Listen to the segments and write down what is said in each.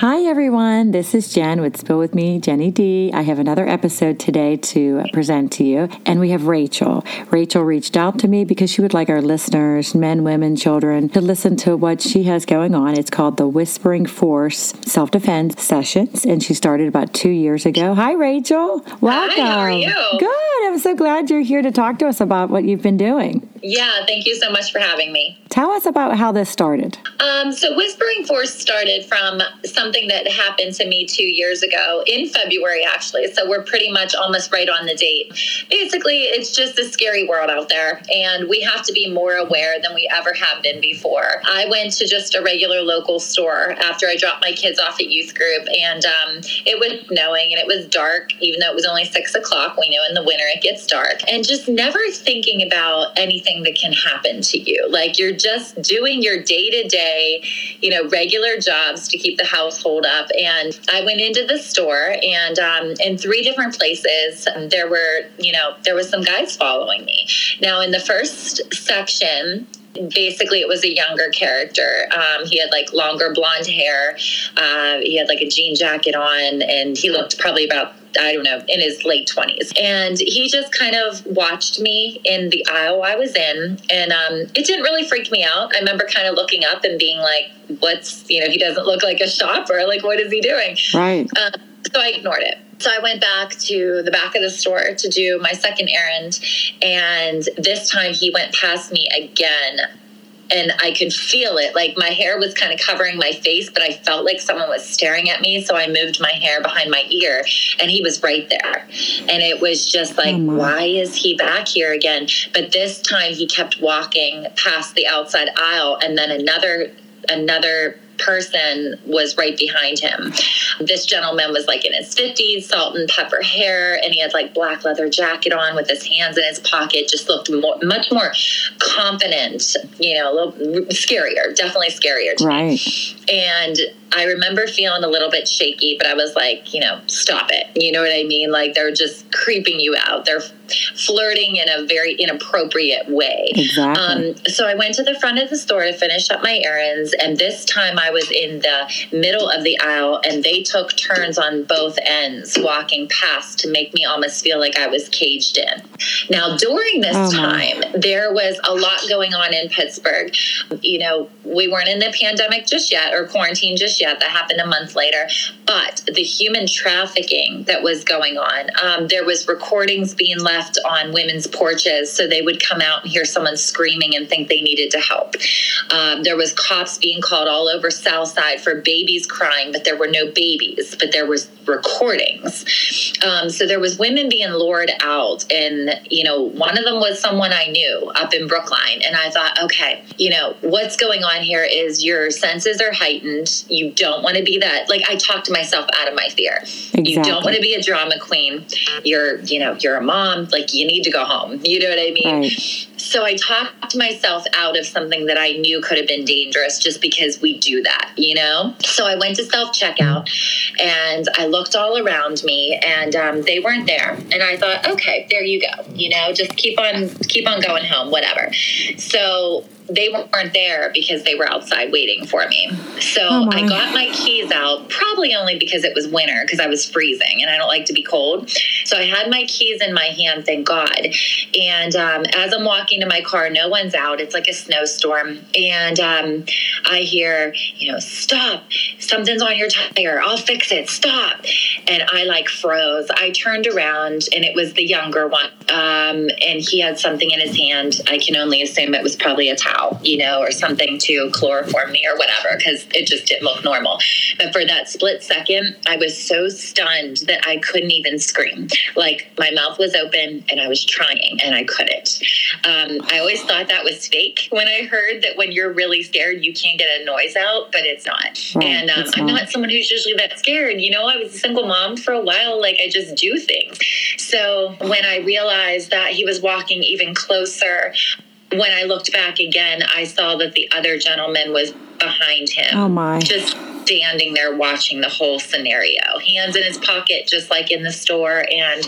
Hi, everyone. This is Jen with Spill With Me, Jenny D. I have another episode today to present to you. And we have Rachel. Rachel reached out to me because she would like our listeners, men, women, children, to listen to what she has going on. It's called the Whispering Force Self Defense Sessions. And she started about two years ago. Hi, Rachel. Welcome. Hi, how are you? Good. I'm so glad you're here to talk to us about what you've been doing. Yeah, thank you so much for having me. Tell us about how this started. Um, so, Whispering Force started from something that happened to me two years ago in February, actually. So, we're pretty much almost right on the date. Basically, it's just a scary world out there, and we have to be more aware than we ever have been before. I went to just a regular local store after I dropped my kids off at youth group, and um, it was snowing and it was dark, even though it was only six o'clock. We know in the winter it gets dark, and just never thinking about anything that can happen to you. Like you're just doing your day to day, you know, regular jobs to keep the household up. And I went into the store, and um, in three different places, there were, you know, there was some guys following me. Now, in the first section, basically it was a younger character um, he had like longer blonde hair uh, he had like a jean jacket on and he looked probably about I don't know, in his late 20s. And he just kind of watched me in the aisle I was in. And um, it didn't really freak me out. I remember kind of looking up and being like, what's, you know, he doesn't look like a shopper. Like, what is he doing? Right. Um, so I ignored it. So I went back to the back of the store to do my second errand. And this time he went past me again and I could feel it. Like my hair was kind of covering my face, but I felt like someone was staring at me. So I moved my hair behind my ear, and he was right there. And it was just like, oh why is he back here again? But this time he kept walking past the outside aisle, and then another another person was right behind him. This gentleman was like in his 50s, salt and pepper hair, and he had like black leather jacket on with his hands in his pocket, just looked more, much more confident, you know, a little scarier, definitely scarier. right. Me. And I remember feeling a little bit shaky, but I was like, you know, stop it. You know what I mean? Like they're just creeping you out. They're flirting in a very inappropriate way. Exactly. Um, so I went to the front of the store to finish up my errands, and this time I was in the middle of the aisle, and they took turns on both ends walking past to make me almost feel like I was caged in. Now, during this oh time, there was a lot going on in Pittsburgh. You know, we weren't in the pandemic just yet or quarantine just yet. That happened a month later. But the human trafficking that was going on, um, there was recordings being left on women's porches, so they would come out and hear someone screaming and think they needed to help. Um, there was cops being called all over South Side for babies crying, but there were no babies, but there was recordings. Um, so there was women being lured out, and you know, one of them was someone I knew up in Brookline, and I thought, okay, you know, what's going on here is your senses are heightened. You don't want to be that. Like I talked to myself out of my fear. Exactly. You don't want to be a drama queen. You're, you know, you're a mom. Like you need to go home. You know what I mean? Right. So I talked myself out of something that I knew could have been dangerous just because we do that, you know? So I went to self checkout and I looked all around me and um, they weren't there. And I thought, okay, there you go. You know, just keep on, keep on going home, whatever. So they weren't there because they were outside waiting for me. So Oh. I got my keys out, probably only because it was winter, because I was freezing and I don't like to be cold. So I had my keys in my hand, thank God. And um, as I'm walking to my car, no one's out. It's like a snowstorm. And um, I hear, you know, stop, something's on your tire. I'll fix it. Stop. And I like froze. I turned around and it was the younger one. Um, and he had something in his hand. I can only assume it was probably a towel, you know, or something to chloroform me or whatever, because it just didn't look normal. But for that split second, I was so stunned that I couldn't even scream. Like my mouth was open and I was trying and I couldn't. Um, I always thought that was fake when I heard that when you're really scared, you can't get a noise out, but it's not. Right, and um, it's I'm not. not someone who's usually that scared. You know, I was a single mom for a while. Like I just do things. So when I realized that he was walking even closer, when I looked back again, I saw that the other gentleman was behind him Oh my. just standing there watching the whole scenario, hands in his pocket, just like in the store. And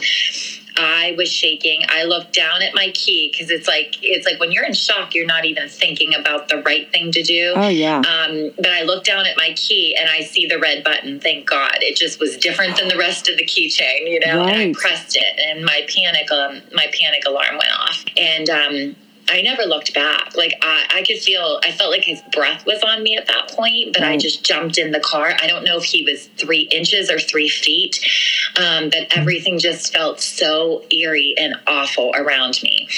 I was shaking. I looked down at my key because it's like it's like when you're in shock, you're not even thinking about the right thing to do. Oh yeah. Um, but I look down at my key and I see the red button. Thank God, it just was different than the rest of the keychain, you know. And I pressed it, and my panic um, my panic alarm went off, and um, I never looked back. Like I, I could feel, I felt like his breath was on me at that point, but I just jumped in the car. I don't know if he was three inches or three feet, um, but everything just felt so eerie and awful around me.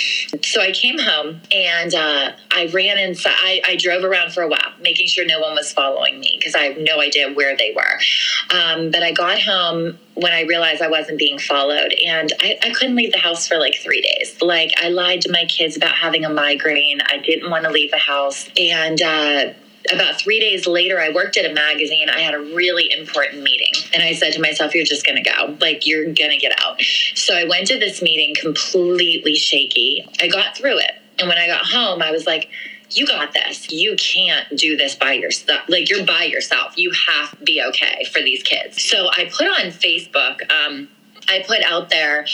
So I came home and uh, I ran inside. I, I drove around for a while, making sure no one was following me because I have no idea where they were. Um, but I got home when I realized I wasn't being followed, and I, I couldn't leave the house for like three days. Like I lied to my kids about having a migraine. I didn't want to leave the house, and. Uh, about three days later, I worked at a magazine. I had a really important meeting. And I said to myself, You're just going to go. Like, you're going to get out. So I went to this meeting completely shaky. I got through it. And when I got home, I was like, you got this. You can't do this by yourself. Like you're by yourself. You have to be okay for these kids. So I put on Facebook, um, I put out there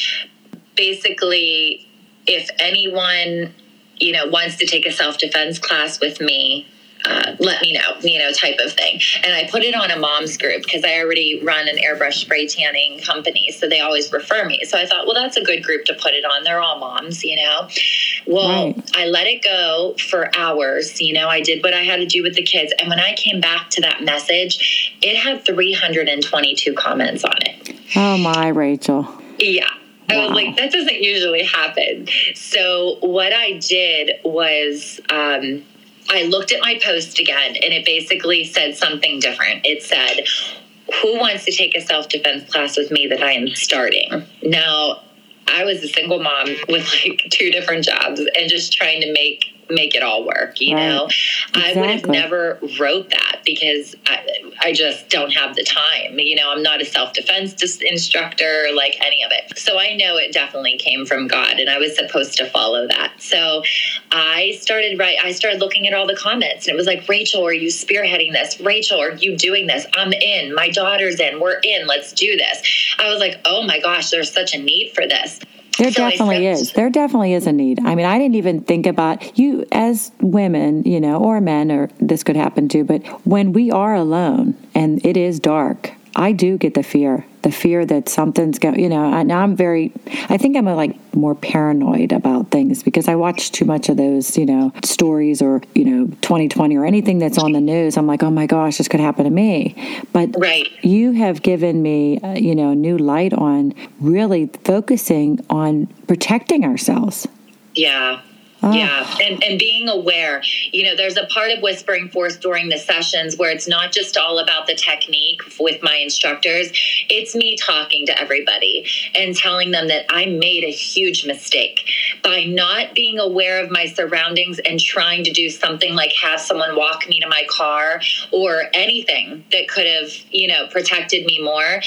basically if anyone, you know, wants to take a self defense class with me, uh, let me know, you know, type of thing. And I put it on a mom's group because I already run an airbrush spray tanning company. So they always refer me. So I thought, well, that's a good group to put it on. They're all moms, you know. Well, Right. I let it go for hours. You know, I did what I had to do with the kids. And when I came back to that message, it had 322 comments on it. Oh my, Rachel. Yeah. I was like, that doesn't usually happen. So what I did was um, I looked at my post again and it basically said something different. It said, Who wants to take a self defense class with me that I am starting? Now, I was a single mom with like two different jobs and just trying to make make it all work you Right. know? I would have never wrote that because I, I just don't have the time you know? I'm not a self-defense dis- instructor like any of it. So i know it definitely came from god and i was supposed to follow that. So i started right i started looking at all the comments and it was like rachel are you spearheading this? Rachel are you doing this? I'm in. My daughter's in. We're in. Let's do this. I was like oh my gosh there's such a need for this There So definitely is. There definitely is a need. I mean, I didn't even think about you as women, you know, or men, or this could happen too. But when we are alone and it is dark, I do get the fear, the fear that something's going. You know, I, now I'm very. I think I'm a, like more paranoid about things because I watch too much of those, you know, stories or you know, 2020 or anything that's on the news. I'm like, oh my gosh, this could happen to me. But Right. you have given me, uh, you know, a new light on really focusing on protecting ourselves. Yeah. Oh. Yeah, and, and being aware. You know, there's a part of Whispering Force during the sessions where it's not just all about the technique with my instructors. It's me talking to everybody and telling them that I made a huge mistake by not being aware of my surroundings and trying to do something like have someone walk me to my car or anything that could have, you know, protected me more.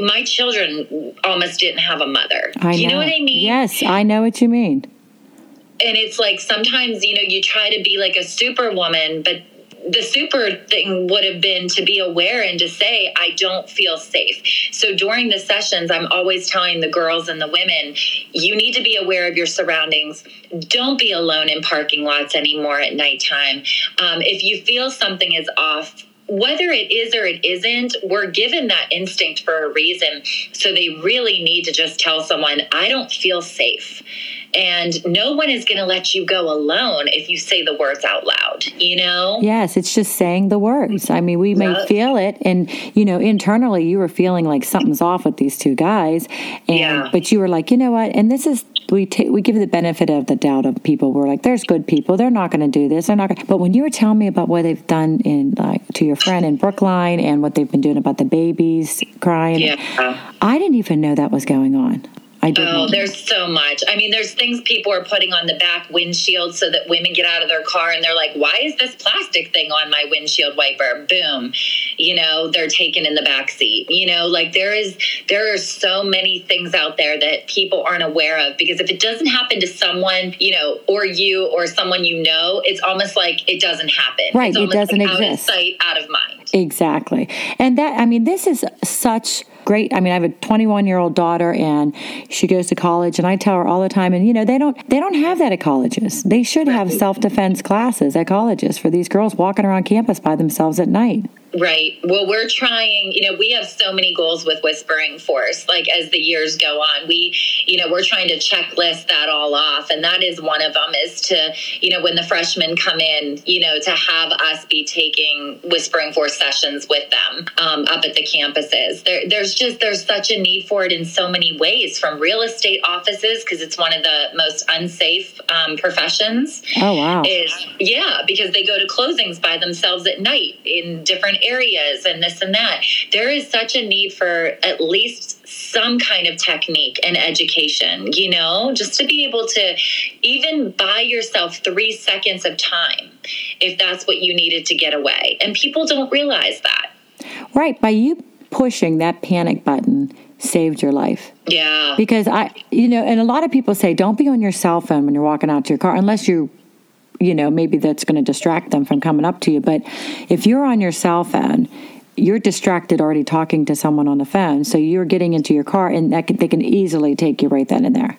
My children almost didn't have a mother. I Do you know. know what I mean? Yes, I know what you mean. And it's like sometimes you know you try to be like a superwoman but the super thing would have been to be aware and to say, I don't feel safe. So during the sessions, I'm always telling the girls and the women, you need to be aware of your surroundings. Don't be alone in parking lots anymore at nighttime. Um, if you feel something is off, whether it is or it isn't, we're given that instinct for a reason. So they really need to just tell someone, I don't feel safe. And no one is going to let you go alone if you say the words out loud, you know? Yes, it's just saying the words. I mean, we may feel it. And, you know, internally you were feeling like something's off with these two guys. And, yeah. But you were like, you know what? And this is, we take, we give the benefit of the doubt of people. We're like, there's good people. They're not going to do this. They're not gonna. But when you were telling me about what they've done in, like, to your friend in Brookline and what they've been doing about the babies crying, yeah. I didn't even know that was going on. I do. Oh, there's so much. I mean, there's things people are putting on the back windshield so that women get out of their car and they're like, why is this plastic thing on my windshield wiper? Boom. You know, they're taken in the back seat. You know, like there is, there are so many things out there that people aren't aware of because if it doesn't happen to someone, you know, or you or someone you know, it's almost like it doesn't happen. Right. it doesn't like exist. Out of sight, out of mind. Exactly. And that, I mean, this is such great. I mean, I have a 21 year old daughter and she goes to college and I tell her all the time and you know, they don't they don't have that at colleges. They should have self-defense classes at colleges for these girls walking around campus by themselves at night. Right. Well, we're trying, you know, we have so many goals with Whispering Force. Like as the years go on, we, you know, we're trying to checklist that all off. And that is one of them is to, you know, when the freshmen come in, you know, to have us be taking Whispering Force sessions with them um, up at the campuses. There, there's just, there's such a need for it in so many ways from real estate offices, because it's one of the most unsafe um, professions. Oh, wow. Is, yeah, because they go to closings by themselves at night in different areas and this and that. There is such a need for at least some kind of technique and education, you know, just to be able to even buy yourself three seconds of time if that's what you needed to get away. And people don't realize that. Right. By you pushing that panic button saved your life. Yeah. Because I, you know, and a lot of people say don't be on your cell phone when you're walking out to your car unless you you know, maybe that's going to distract them from coming up to you. But if you're on your cell phone, you're distracted already talking to someone on the phone. So you're getting into your car, and that can, they can easily take you right then and there.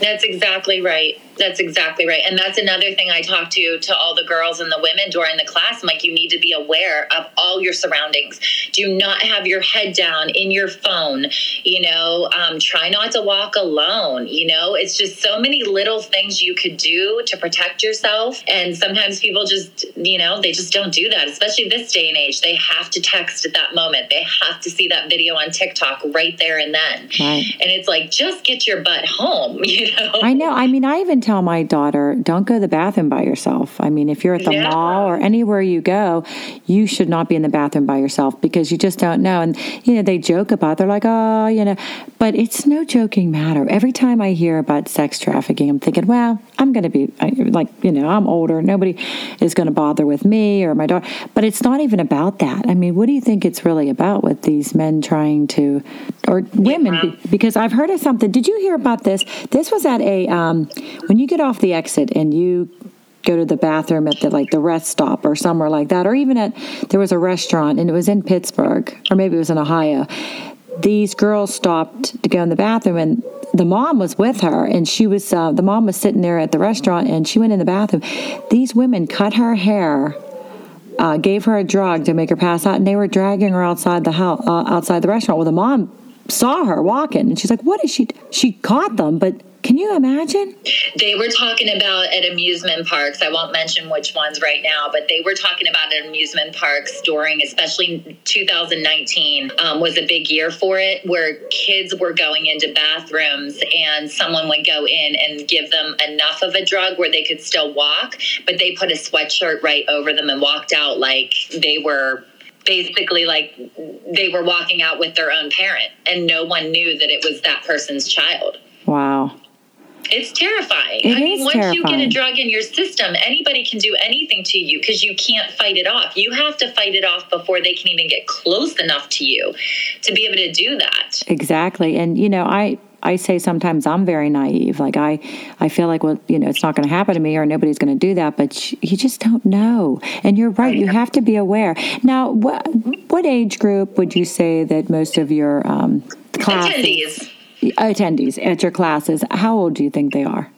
That's exactly right. That's exactly right. And that's another thing I talk to to all the girls and the women during the class. I'm like, you need to be aware of all your surroundings. Do not have your head down in your phone. You know, um, try not to walk alone. You know, it's just so many little things you could do to protect yourself. And sometimes people just, you know, they just don't do that, especially this day and age. They have to text at that moment. They have to see that video on TikTok right there and then. Right. And it's like, just get your butt home, you know? I know. I mean, I even tell my daughter, don't go to the bathroom by yourself. I mean, if you're at the yeah. mall or anywhere you go, you should not be in the bathroom by yourself because you just don't know. And, you know, they joke about it. They're like, oh, you know, but it's no joking matter. Every time I hear about sex trafficking, I'm thinking, well, I'm going to be like, you know, I'm older. Nobody is going to bother with me or my daughter. But it's not even about that. I mean, what do you think it's really about with these men trying to, or women? Yeah. Because I've heard of something. Did you hear about this? This was at a, um, when you get off the exit and you go to the bathroom at the like the rest stop or somewhere like that or even at there was a restaurant and it was in Pittsburgh or maybe it was in Ohio these girls stopped to go in the bathroom and the mom was with her and she was uh, the mom was sitting there at the restaurant and she went in the bathroom. These women cut her hair uh, gave her a drug to make her pass out and they were dragging her outside the house uh, outside the restaurant. Well the mom saw her walking and she's like what is she she caught them but can you imagine? They were talking about at amusement parks. I won't mention which ones right now, but they were talking about at amusement parks during, especially 2019, um, was a big year for it, where kids were going into bathrooms and someone would go in and give them enough of a drug where they could still walk, but they put a sweatshirt right over them and walked out like they were basically like they were walking out with their own parent and no one knew that it was that person's child. Wow. It's terrifying. It I mean, once terrifying. you get a drug in your system, anybody can do anything to you because you can't fight it off. You have to fight it off before they can even get close enough to you to be able to do that. Exactly. And, you know, I, I say sometimes I'm very naive. Like I, I feel like well, you know, it's not going to happen to me, or nobody's going to do that. But you just don't know. And you're right. You have to be aware. Now, what what age group would you say that most of your um, classes, Attendees. attendees at your classes? How old do you think they are?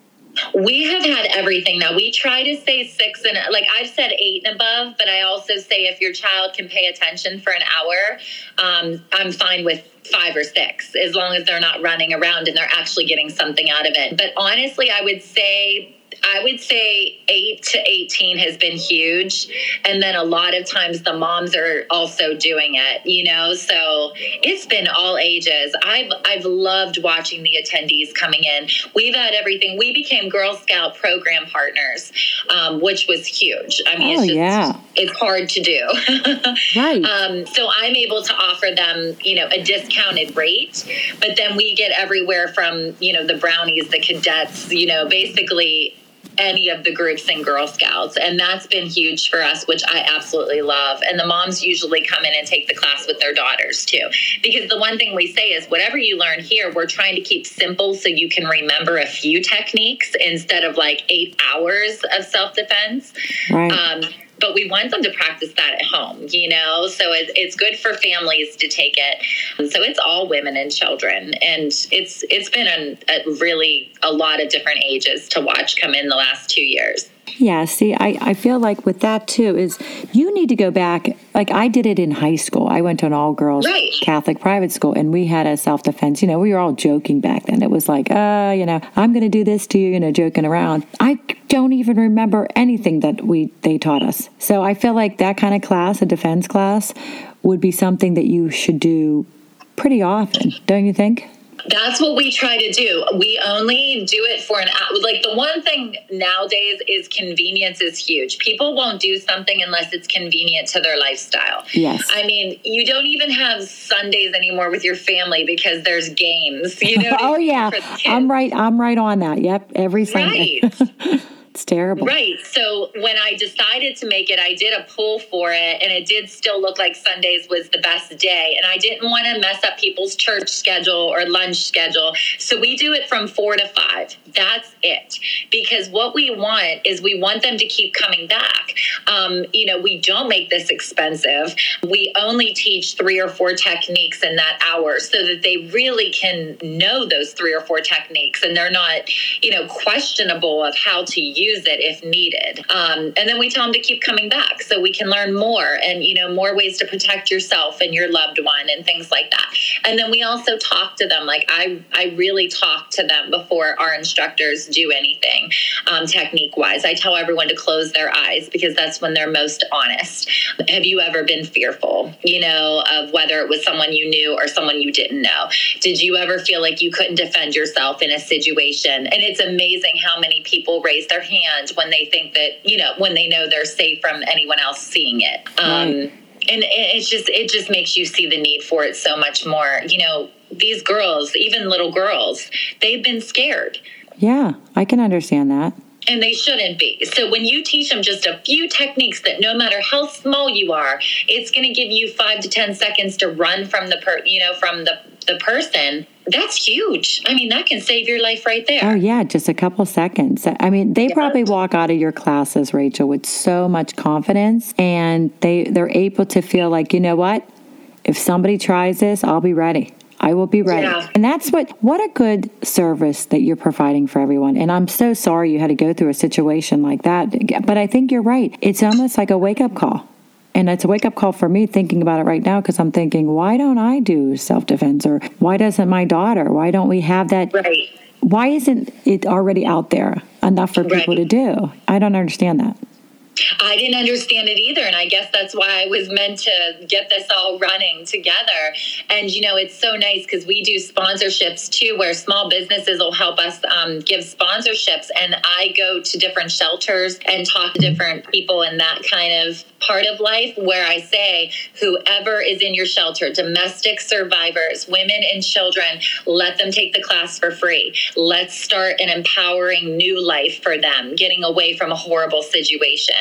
We have had everything. Now we try to say six and like I've said eight and above, but I also say if your child can pay attention for an hour, um, I'm fine with five or six as long as they're not running around and they're actually getting something out of it. But honestly, I would say I would say eight to 18 has been huge. And then a lot of times the moms are also doing it, you know? So it's been all ages. I've, I've loved watching the attendees coming in. We've had everything. We became Girl Scout program partners, um, which was huge. I mean, Oh, it's just, yeah. it's hard to do. Right. Um, so I'm able to offer them, you know, a discounted rate, but then we get everywhere from, you know, the brownies, the cadets, you know, basically any of the groups in Girl Scouts. And that's been huge for us, which I absolutely love. And the moms usually come in and take the class with their daughters too. Because the one thing we say is whatever you learn here, we're trying to keep simple so you can remember a few techniques instead of like eight hours of self defense. right. Um, but we want them to practice that at home, you know? So it, it's good for families to take it. So it's all women and children. And it's it's been a really a lot of different ages to watch come in the last two years. Yeah, see, I, I feel like with that too is you need to go back. Like I did it in high school. I went to an all girls Right. Catholic private school and we had a self defense. You know, we were all joking back then. It was like, uh, you know, I'm going to do this to you, you know, joking around. I don't even remember anything that we they taught us. So I feel like that kind of class, a defense class, would be something that you should do pretty often, don't you think? That's what we try to do. We only do it for an hour. Like the one thing nowadays is convenience is huge. People won't do something unless it's convenient to their lifestyle. Yes. I mean, you don't even have Sundays anymore with your family because there's games. You know. oh yeah, for the kids. I'm right. I'm right on that. Yep, every Sunday. Right. it's terrible. Right. So when I decided to make it, I did a poll for it, and it did still look like Sundays was the best day. And I didn't want to mess up people's church schedule or lunch schedule. So we do it from four to five. That's it. Because what we want is we want them to keep coming back. Um, you know, we don't make this expensive. We only teach three or four techniques in that hour so that they really can know those three or four techniques and they're not, you know, questionable of how to use it if needed. Um, and then we tell them to keep coming back so we can learn more and, you know, more ways to protect yourself and your loved one and things like that. And then we also talk to them. Like I, I really talk to them before our instructors do anything um, technique wise. I tell everyone to close their eyes because that's when they're most honest. Have you ever been fearful, you know, of whether it was someone you knew or someone you didn't know? Did you ever feel like you couldn't defend yourself in a situation? And it's amazing how many people raise their hand when they think that, you know, when they know they're safe from anyone else seeing it. Um, Right. and it- it's just it just makes you see the need for it so much more you know these girls even little girls they've been scared Yeah, I can understand that. and they shouldn't be so when you teach them just a few techniques that no matter how small you are it's going to give you five to ten seconds to run from the per you know from the the person that's huge i mean that can save your life right there Oh yeah, just a couple seconds. I mean, they probably walk out of your classes, Rachel, with so much confidence, and they they're able to feel like, you know what, if somebody tries this, I'll be ready. I will be ready. Yeah. And that's what what a good service that you're providing for everyone. And I'm so sorry you had to go through a situation like that. But I think you're right. It's almost like a wake up call. And it's a wake up call for me thinking about it right now because I'm thinking, why don't I do self defense? Or why doesn't my daughter? Why don't we have that? right Why isn't it already out there enough for people to do? I don't understand that. I didn't understand it either. And I guess that's why I was meant to get this all running together. And, you know, it's so nice because we do sponsorships too, where small businesses will help us um, give sponsorships. And I go to different shelters and talk to different people in that kind of part of life where I say, whoever is in your shelter, domestic survivors, women and children, let them take the class for free. Let's start an empowering new life for them, getting away from a horrible situation,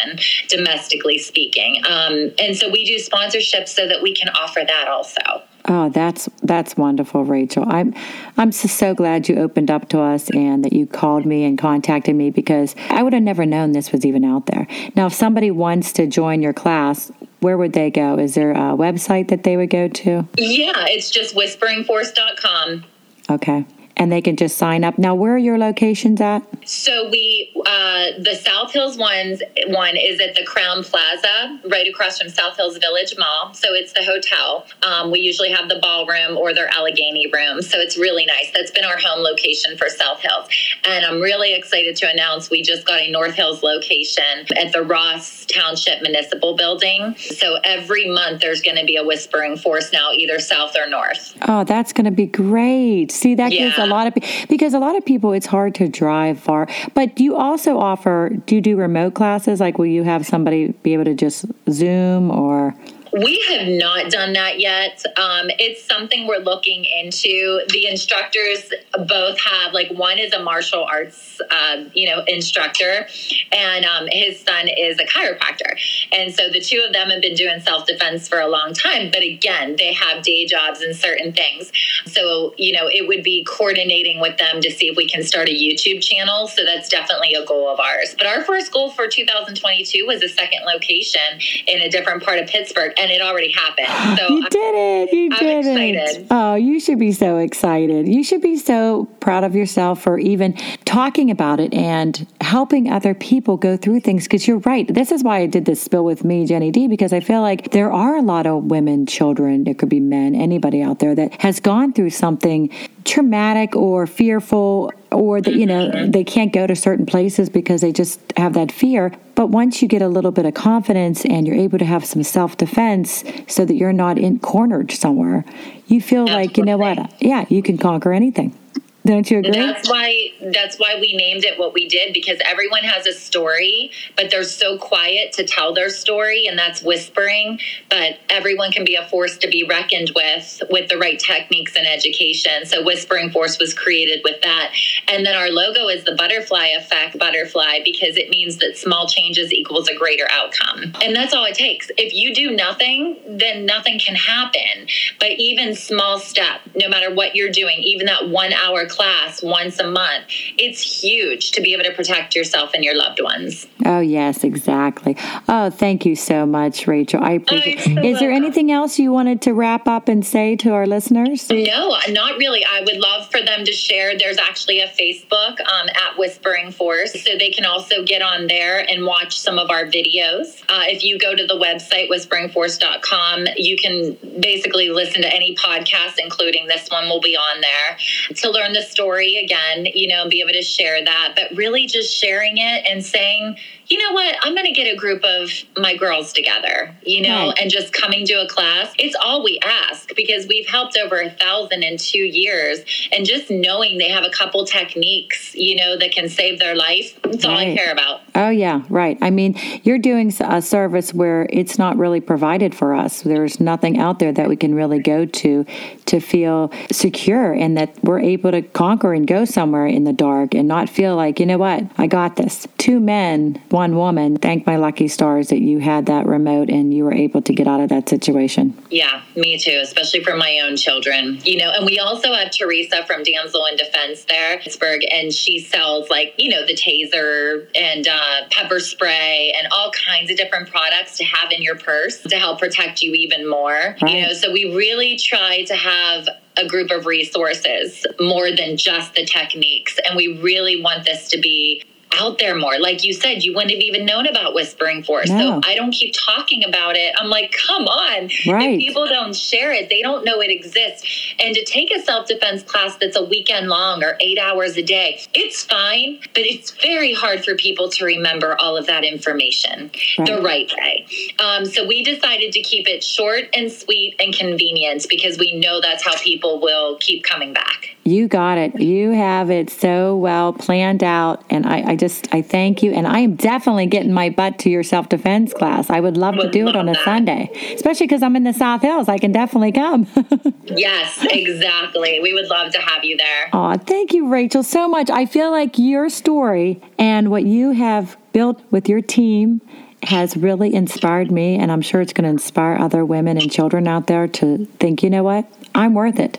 domestically speaking. Um, and so we do sponsorships so that we can offer that also. Oh, that's that's wonderful, Rachel. I'm I'm so glad you opened up to us and that you called me and contacted me because I would have never known this was even out there. Now, if somebody wants to join your class, where would they go? Is there a website that they would go to? Yeah, it's just whisperingforce.com. Okay and they can just sign up. Now, where are your locations at? So we, uh, the South Hills ones one is at the Crowne Plaza, right across from South Hills Village Mall. So it's the hotel. Um, we usually have the ballroom or their Allegheny room. So it's really nice. That's been our home location for South Hills, and I'm really excited to announce we just got a North Hills location at the Ross Township Municipal Building. So every month there's going to be a Whispering Force now, either south or north. Oh, that's going to be great. See, that yeah. gives a lot of because a lot of people it's hard to drive far. But do you also offer? Do you do remote classes? Like, will you have somebody be able to just Zoom or? We have not done that yet. Um, it's something we're looking into. The instructors both have, like, one is a martial arts, uh, you know, instructor, and um, his son is a chiropractor. And so the two of them have been doing self defense for a long time. But again, they have day jobs and certain things. So, you know, it would be coordinating with them to see if we can start a YouTube channel. So that's definitely a goal of ours. But our first goal for 2022 was a second location in a different part of Pittsburgh and it already happened. So you did it. You I'm did excited. it. Oh, you should be so excited. You should be so proud of yourself for even talking about it and helping other people go through things. Because you're right. This is why I did this spill with me, Jenny D, because I feel like there are a lot of women, children, it could be men, anybody out there that has gone through something traumatic or fearful or that you know mm-hmm. they can't go to certain places because they just have that fear but once you get a little bit of confidence and you're able to have some self-defense so that you're not in cornered somewhere you feel Absolutely. like you know what yeah you can conquer anything don't you agree? That's why that's why we named it what we did because everyone has a story, but they're so quiet to tell their story and that's whispering, but everyone can be a force to be reckoned with with the right techniques and education. So Whispering Force was created with that. And then our logo is the butterfly effect butterfly because it means that small changes equals a greater outcome. And that's all it takes. If you do nothing, then nothing can happen. But even small step, no matter what you're doing, even that 1 hour class once a month, it's huge to be able to protect yourself and your loved ones. Oh, yes, exactly. Oh, thank you so much, Rachel. I appreciate it. Is there anything else you wanted to wrap up and say to our listeners? No, not really. I would love for them to share. There's actually a Facebook um, at Whispering Force, so they can also get on there and watch some of our videos. Uh, if you go to the website, whisperingforce.com, you can basically listen to any podcast, including this one, will be on there to learn the story again, you know, and be able to share that, but really just sharing it and saying, you know what, I'm going to get a group of my girls together, you know, right. and just coming to a class. It's all we ask because we've helped over a thousand in two years. And just knowing they have a couple techniques, you know, that can save their life, that's right. all I care about. Oh, yeah, right. I mean, you're doing a service where it's not really provided for us. There's nothing out there that we can really go to to feel secure and that we're able to conquer and go somewhere in the dark and not feel like, you know what, I got this. Two men, one woman. Thank my lucky stars that you had that remote and you were able to get out of that situation. Yeah, me too, especially for my own children. You know, and we also have Teresa from Damsel in Defense there, Pittsburgh, and she sells like, you know, the taser and uh, pepper spray and all kinds of different products to have in your purse to help protect you even more. Right. You know, so we really try to have a group of resources more than just the techniques. And we really want this to be out there more. Like you said, you wouldn't have even known about Whispering Force. No. So I don't keep talking about it. I'm like, come on. Right. If people don't share it, they don't know it exists. And to take a self defense class that's a weekend long or eight hours a day, it's fine, but it's very hard for people to remember all of that information right. the right way. Um, so we decided to keep it short and sweet and convenient because we know that's how people will keep coming back. You got it. You have it so well planned out. And I, I just, I thank you. And I am definitely getting my butt to your self defense class. I would love would to do it on a that. Sunday, especially because I'm in the South Hills. I can definitely come. yes, exactly. We would love to have you there. Oh, thank you, Rachel, so much. I feel like your story and what you have built with your team has really inspired me, and I'm sure it's going to inspire other women and children out there to think, you know what? I'm worth it.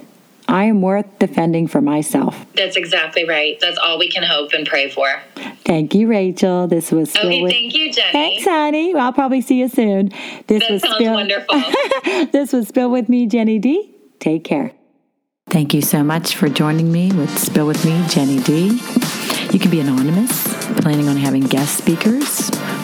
I am worth defending for myself. That's exactly right. That's all we can hope and pray for. Thank you, Rachel. This was okay. With- thank you, Jenny. Thanks, honey. Well, I'll probably see you soon. This that was sounds Spill- wonderful. this was Spill with me, Jenny D. Take care. Thank you so much for joining me with Spill with me, Jenny D. You can be anonymous, planning on having guest speakers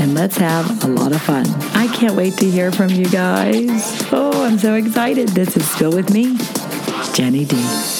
and let's have a lot of fun. I can't wait to hear from you guys. Oh, I'm so excited. This is Spill With Me, Jenny D.